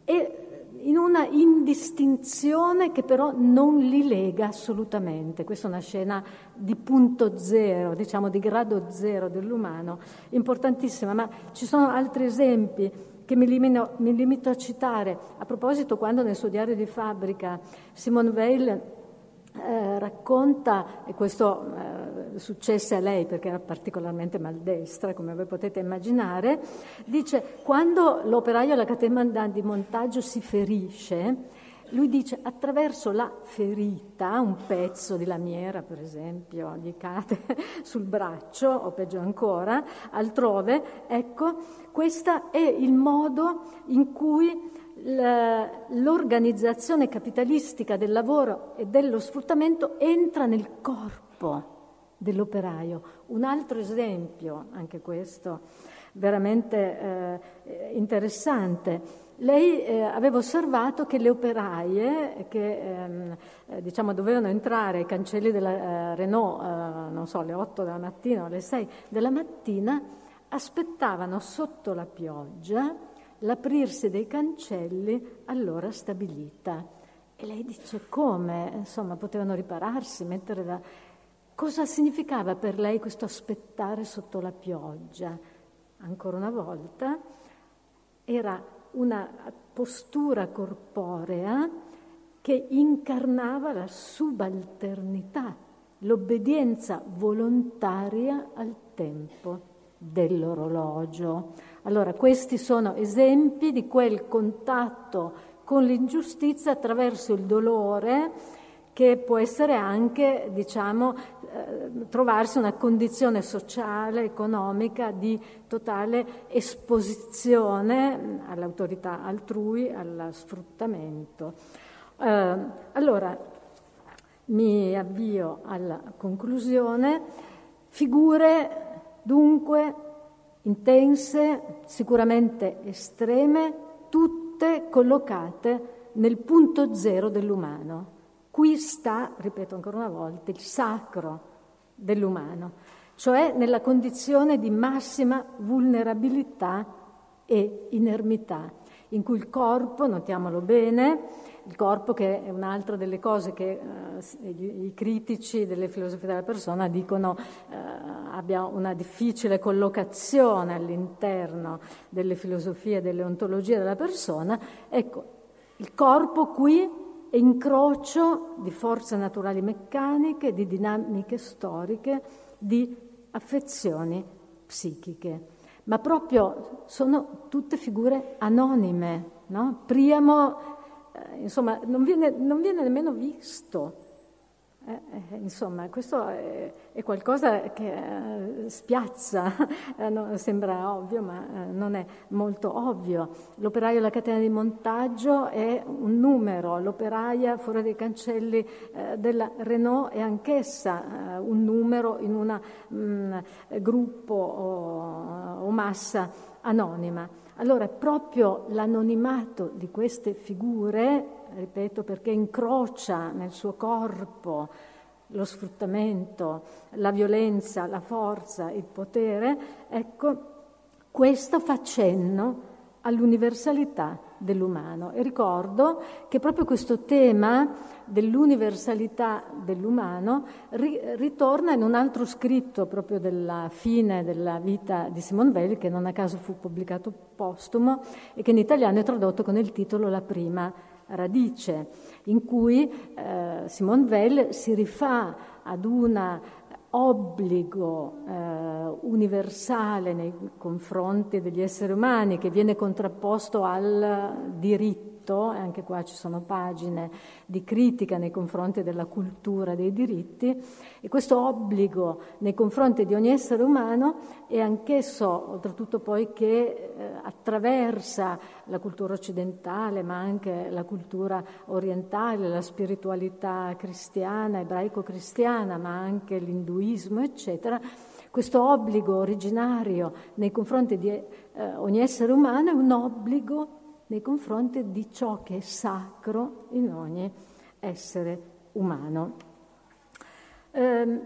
S1: e in una indistinzione che però non li lega assolutamente. Questa è una scena di punto zero, diciamo di grado zero dell'umano, importantissima, ma ci sono altri esempi che mi, limino, mi limito a citare. A proposito, quando nel suo diario di fabbrica Simone Weil eh, racconta, e questo eh, successe a lei perché era particolarmente maldestra, come voi potete immaginare, dice quando l'operaio alla catena di montaggio si ferisce, lui dice attraverso la ferita, un pezzo di lamiera per esempio, gli cade <laughs> sul braccio o peggio ancora, altrove, ecco, questo è il modo in cui l'organizzazione capitalistica del lavoro e dello sfruttamento entra nel corpo dell'operaio. Un altro esempio, anche questo veramente eh, interessante. Lei eh, aveva osservato che le operaie che ehm, eh, diciamo, dovevano entrare ai cancelli della eh, Renault, eh, non so, alle 8 della mattina o alle 6 della mattina, aspettavano sotto la pioggia l'aprirsi dei cancelli all'ora stabilita. E lei dice come, insomma, potevano ripararsi, mettere da... Cosa significava per lei questo aspettare sotto la pioggia? Ancora una volta, era una postura corporea che incarnava la subalternità, l'obbedienza volontaria al tempo dell'orologio. Allora, questi sono esempi di quel contatto con l'ingiustizia attraverso il dolore che può essere anche, diciamo, eh, trovarsi una condizione sociale, economica di totale esposizione all'autorità altrui, allo sfruttamento. Eh, allora, mi avvio alla conclusione. Figure dunque intense, sicuramente estreme, tutte collocate nel punto zero dell'umano. Qui sta, ripeto ancora una volta, il sacro dell'umano, cioè nella condizione di massima vulnerabilità e inermità, in cui il corpo, notiamolo bene, il corpo che è un'altra delle cose che eh, i critici delle filosofie della persona dicono eh, abbia una difficile collocazione all'interno delle filosofie delle ontologie della persona, ecco, il corpo qui incrocio di forze naturali meccaniche, di dinamiche storiche, di affezioni psichiche. Ma proprio sono tutte figure anonime, no? Priamo eh, insomma, non viene, non viene, nemmeno visto. Eh, eh, insomma, questo è, è qualcosa che eh, spiazza, <laughs> eh, no, sembra ovvio, ma non è molto ovvio. L'operaio alla catena di montaggio è un numero, l'operaia fuori dai cancelli della Renault è anch'essa un numero in un mm, gruppo o, o massa anonima. Allora, proprio l'anonimato di queste figure, ripeto, perché incrocia nel suo corpo lo sfruttamento, la violenza, la forza, il potere, ecco, questo fa cenno all'universalità dell'umano. E ricordo che proprio questo tema dell'universalità dell'umano ri- ritorna in un altro scritto proprio della fine della vita di Simone Weil, che non a caso fu pubblicato postumo e che in italiano è tradotto con il titolo La prima radice, in cui eh, Simone Weil si rifà ad un obbligo eh, universale nei confronti degli esseri umani che viene contrapposto al diritto diritto, e anche qua ci sono pagine di critica nei confronti della cultura dei diritti, e questo obbligo nei confronti di ogni essere umano è anch'esso, oltretutto poi che eh, attraversa la cultura occidentale, ma anche la cultura orientale, la spiritualità cristiana, ebraico-cristiana, ma anche l'induismo, eccetera, questo obbligo originario nei confronti di eh, ogni essere umano è un obbligo nei confronti di ciò che è sacro in ogni essere umano. Eh,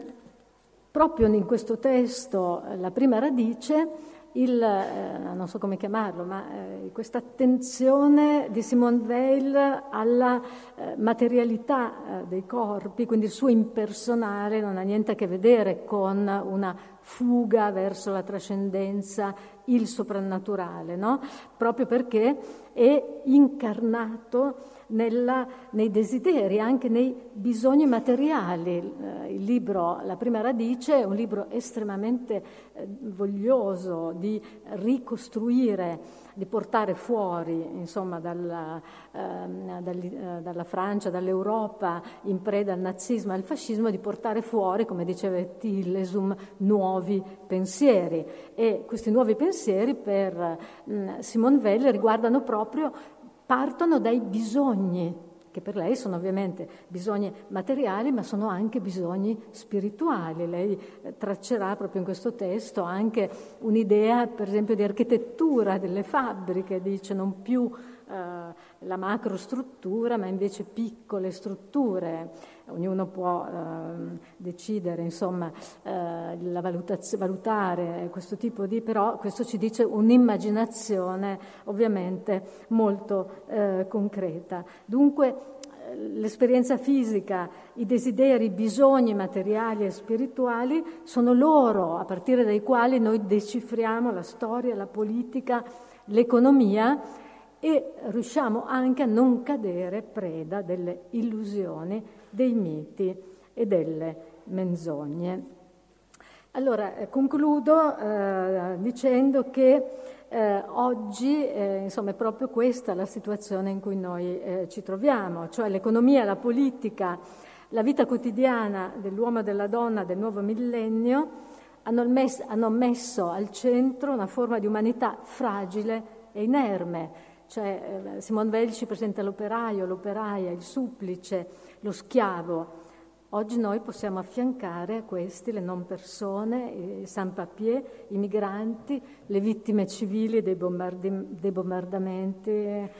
S1: proprio in questo testo, la prima radice, il, eh, non so come chiamarlo, ma eh, questa attenzione di Simone Weil alla eh, materialità eh, dei corpi, quindi il suo impersonale non ha niente a che vedere con una fuga verso la trascendenza il soprannaturale, no? proprio perché è incarnato nella, nei desideri, anche nei bisogni materiali. Eh, il libro La prima radice è un libro estremamente eh, voglioso di ricostruire di portare fuori insomma, dalla, ehm, dal, dalla, Francia, dall'Europa in preda al nazismo e al fascismo, di portare fuori, come diceva Tillesum, nuovi pensieri. E questi nuovi pensieri per mh, Simone Weil riguardano proprio partono dai bisogni, che per lei sono ovviamente bisogni materiali, ma sono anche bisogni spirituali. Lei eh, traccerà proprio in questo testo anche un'idea, per esempio, di architettura delle fabbriche, dice non più eh, la macrostruttura, ma invece piccole strutture. Ognuno può eh, decidere, insomma, eh, la valutare questo tipo di, però questo ci dice un'immaginazione ovviamente molto eh, concreta. Dunque eh, l'esperienza fisica, i desideri, i bisogni materiali e spirituali sono loro a partire dai quali noi decifriamo la storia, la politica, l'economia e riusciamo anche a non cadere preda delle illusioni, dei miti e delle menzogne. Allora, eh, concludo eh, dicendo che eh, oggi eh, insomma, è proprio questa la situazione in cui noi eh, ci troviamo, cioè l'economia, la politica, la vita quotidiana dell'uomo e della donna del nuovo millennio hanno, mes- hanno messo al centro una forma di umanità fragile e inerme, cioè, eh, Simone Weil ci presenta l'operaio, l'operaia, il supplice, lo schiavo. Oggi noi possiamo affiancare a questi le non persone, i sans-papier, i migranti, le vittime civili dei, bombardi- dei bombardamenti, eh,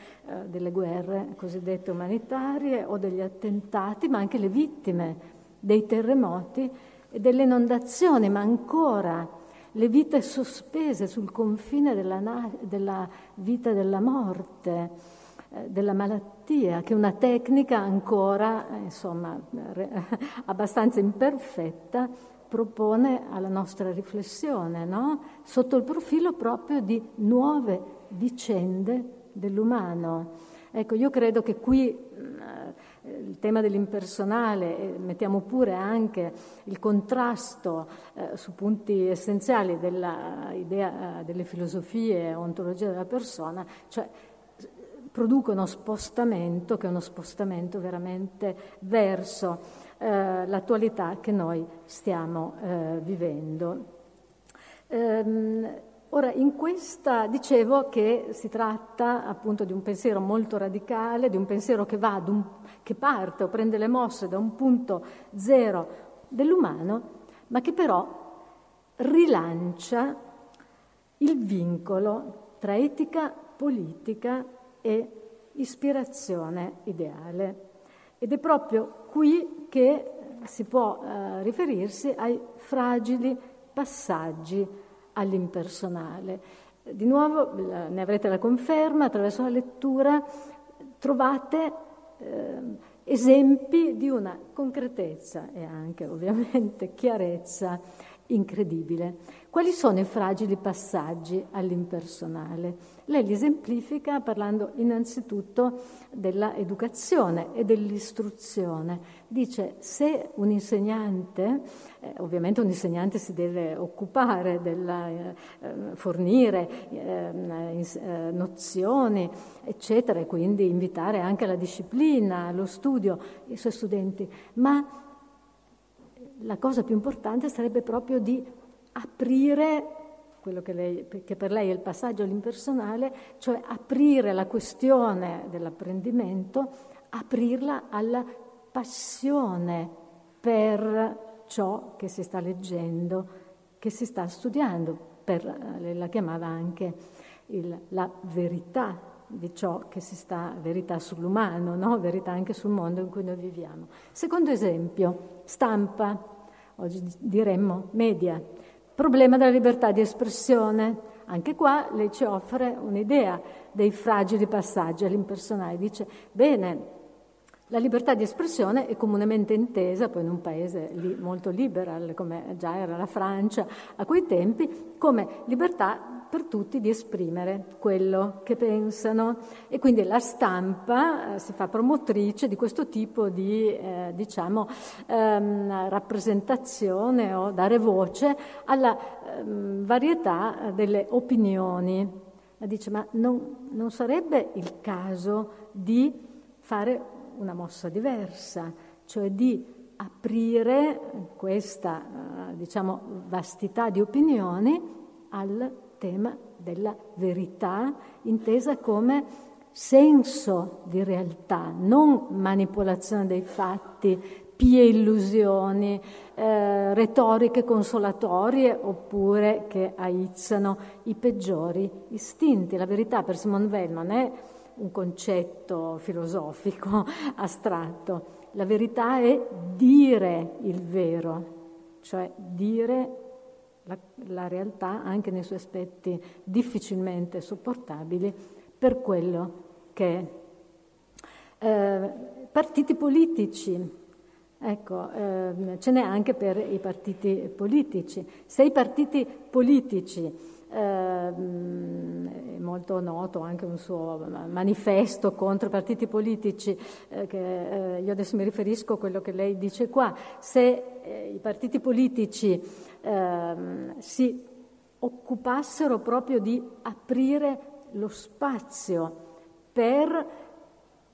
S1: delle guerre cosiddette umanitarie o degli attentati, ma anche le vittime dei terremoti e delle inondazioni, ma ancora le vite sospese sul confine della, della vita della morte, eh, della malattia, che è una tecnica ancora eh, insomma, re- <laughs> abbastanza imperfetta propone alla nostra riflessione, no? sotto il profilo proprio di nuove vicende dell'umano. Ecco, io credo che qui il tema dell'impersonale, e mettiamo pure anche il contrasto eh, su punti essenziali dell'idea eh, delle filosofie ontologia della persona, cioè produce uno spostamento che è uno spostamento veramente verso eh, l'attualità che noi stiamo eh, vivendo. Ehm, Ora, in questa dicevo che si tratta appunto di un pensiero molto radicale, di un pensiero che, va un, che parte o prende le mosse da un punto zero dell'umano, ma che però rilancia il vincolo tra etica politica e ispirazione ideale. Ed è proprio qui che si può eh, riferirsi ai fragili passaggi all'impersonale. Di nuovo ne avrete la conferma, attraverso la lettura trovate eh, esempi di una concretezza e anche ovviamente chiarezza incredibile. Quali sono i fragili passaggi all'impersonale? Lei li esemplifica parlando innanzitutto dell'educazione e dell'istruzione. Dice se un insegnante, eh, ovviamente un insegnante si deve occupare del eh, fornire eh, eh, nozioni, eccetera, e quindi invitare anche alla disciplina, allo studio i suoi studenti, ma la cosa più importante sarebbe proprio di aprire quello che, lei, che, per lei è il passaggio all'impersonale, cioè aprire la questione dell'apprendimento, aprirla alla passione per ciò che si sta leggendo, che si sta studiando, per, lei la chiamava anche il, la verità di ciò che si sta, verità sull'umano, no? verità anche sul mondo in cui noi viviamo. Secondo esempio, stampa, oggi diremmo media, problema della libertà di espressione. Anche qua lei ci offre un'idea dei fragili passaggi all'impersonale. Dice, bene, la libertà di espressione è comunemente intesa, poi in un paese molto liberal come già era la Francia a quei tempi, come libertà per tutti di esprimere quello che pensano e quindi la stampa eh, si fa promotrice di questo tipo di eh, diciamo, ehm, rappresentazione o dare voce alla ehm, varietà delle opinioni. Dice ma non, non sarebbe il caso di fare una mossa diversa, cioè di aprire questa eh, diciamo, vastità di opinioni al tema della verità, intesa come senso di realtà, non manipolazione dei fatti, pie illusioni, eh, retoriche consolatorie oppure che aizzano i peggiori istinti. La verità per Simone Weil non è un concetto filosofico <laughs> astratto, la verità è dire il vero, cioè dire la, la realtà anche nei suoi aspetti difficilmente sopportabili per quello che è. Eh, partiti politici, ecco, eh, ce n'è anche per i partiti politici. Se i partiti politici eh, è molto noto anche un suo manifesto contro i partiti politici, eh, che eh, io adesso mi riferisco a quello che lei dice qua, se eh, i partiti politici ehm, si occupassero proprio di aprire lo spazio per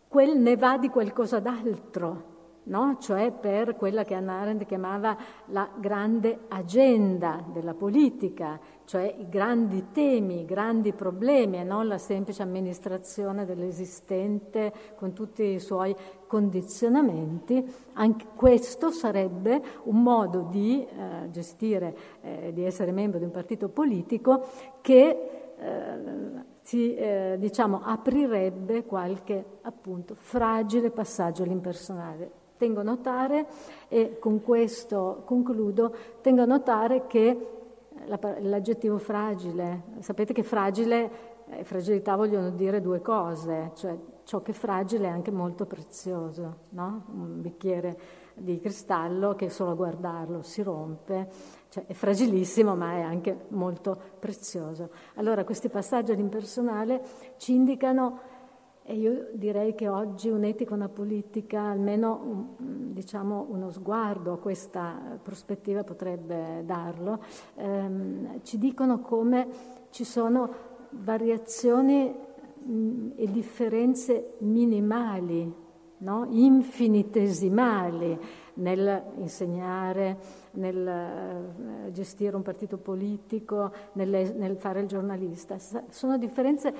S1: quel ne va di qualcosa d'altro, no? cioè per quella che Anna Arendt chiamava la grande agenda della politica, cioè i grandi temi, i grandi problemi e non la semplice amministrazione dell'esistente con tutti i suoi condizionamenti, anche questo sarebbe un modo di eh, gestire, eh, di essere membro di un partito politico che eh, si eh, diciamo, aprirebbe qualche appunto fragile passaggio all'impersonale. Tengo a notare, e con questo concludo, tengo a notare che l'aggettivo fragile, sapete che fragile e fragilità vogliono dire due cose, cioè ciò che è fragile è anche molto prezioso, no? un bicchiere di cristallo che solo a guardarlo si rompe, cioè è fragilissimo ma è anche molto prezioso. Allora questi passaggi all'impersonale ci indicano e io direi che oggi un'etica, una politica, almeno diciamo, uno sguardo a questa prospettiva potrebbe darlo, ehm, ci dicono come ci sono variazioni mh, e differenze minimali, no? infinitesimali nel insegnare, nel eh, gestire un partito politico, nel fare il giornalista. Sono differenze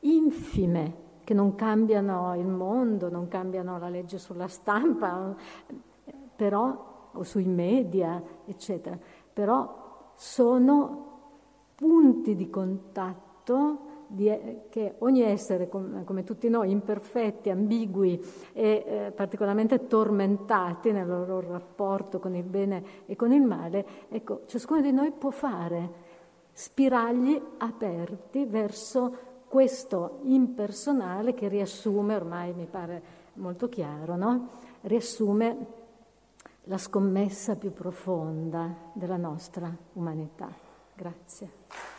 S1: infime che non cambiano il mondo, non cambiano la legge sulla stampa, però, o sui media, eccetera, però sono punti di contatto di, che ogni essere, come, come, tutti noi, imperfetti, ambigui e eh, particolarmente tormentati nel loro rapporto con il bene e con il male, ecco, ciascuno di noi può fare spiragli aperti verso questo impersonale che riassume, ormai mi pare molto chiaro, no? riassume la scommessa più profonda della nostra umanità. Grazie.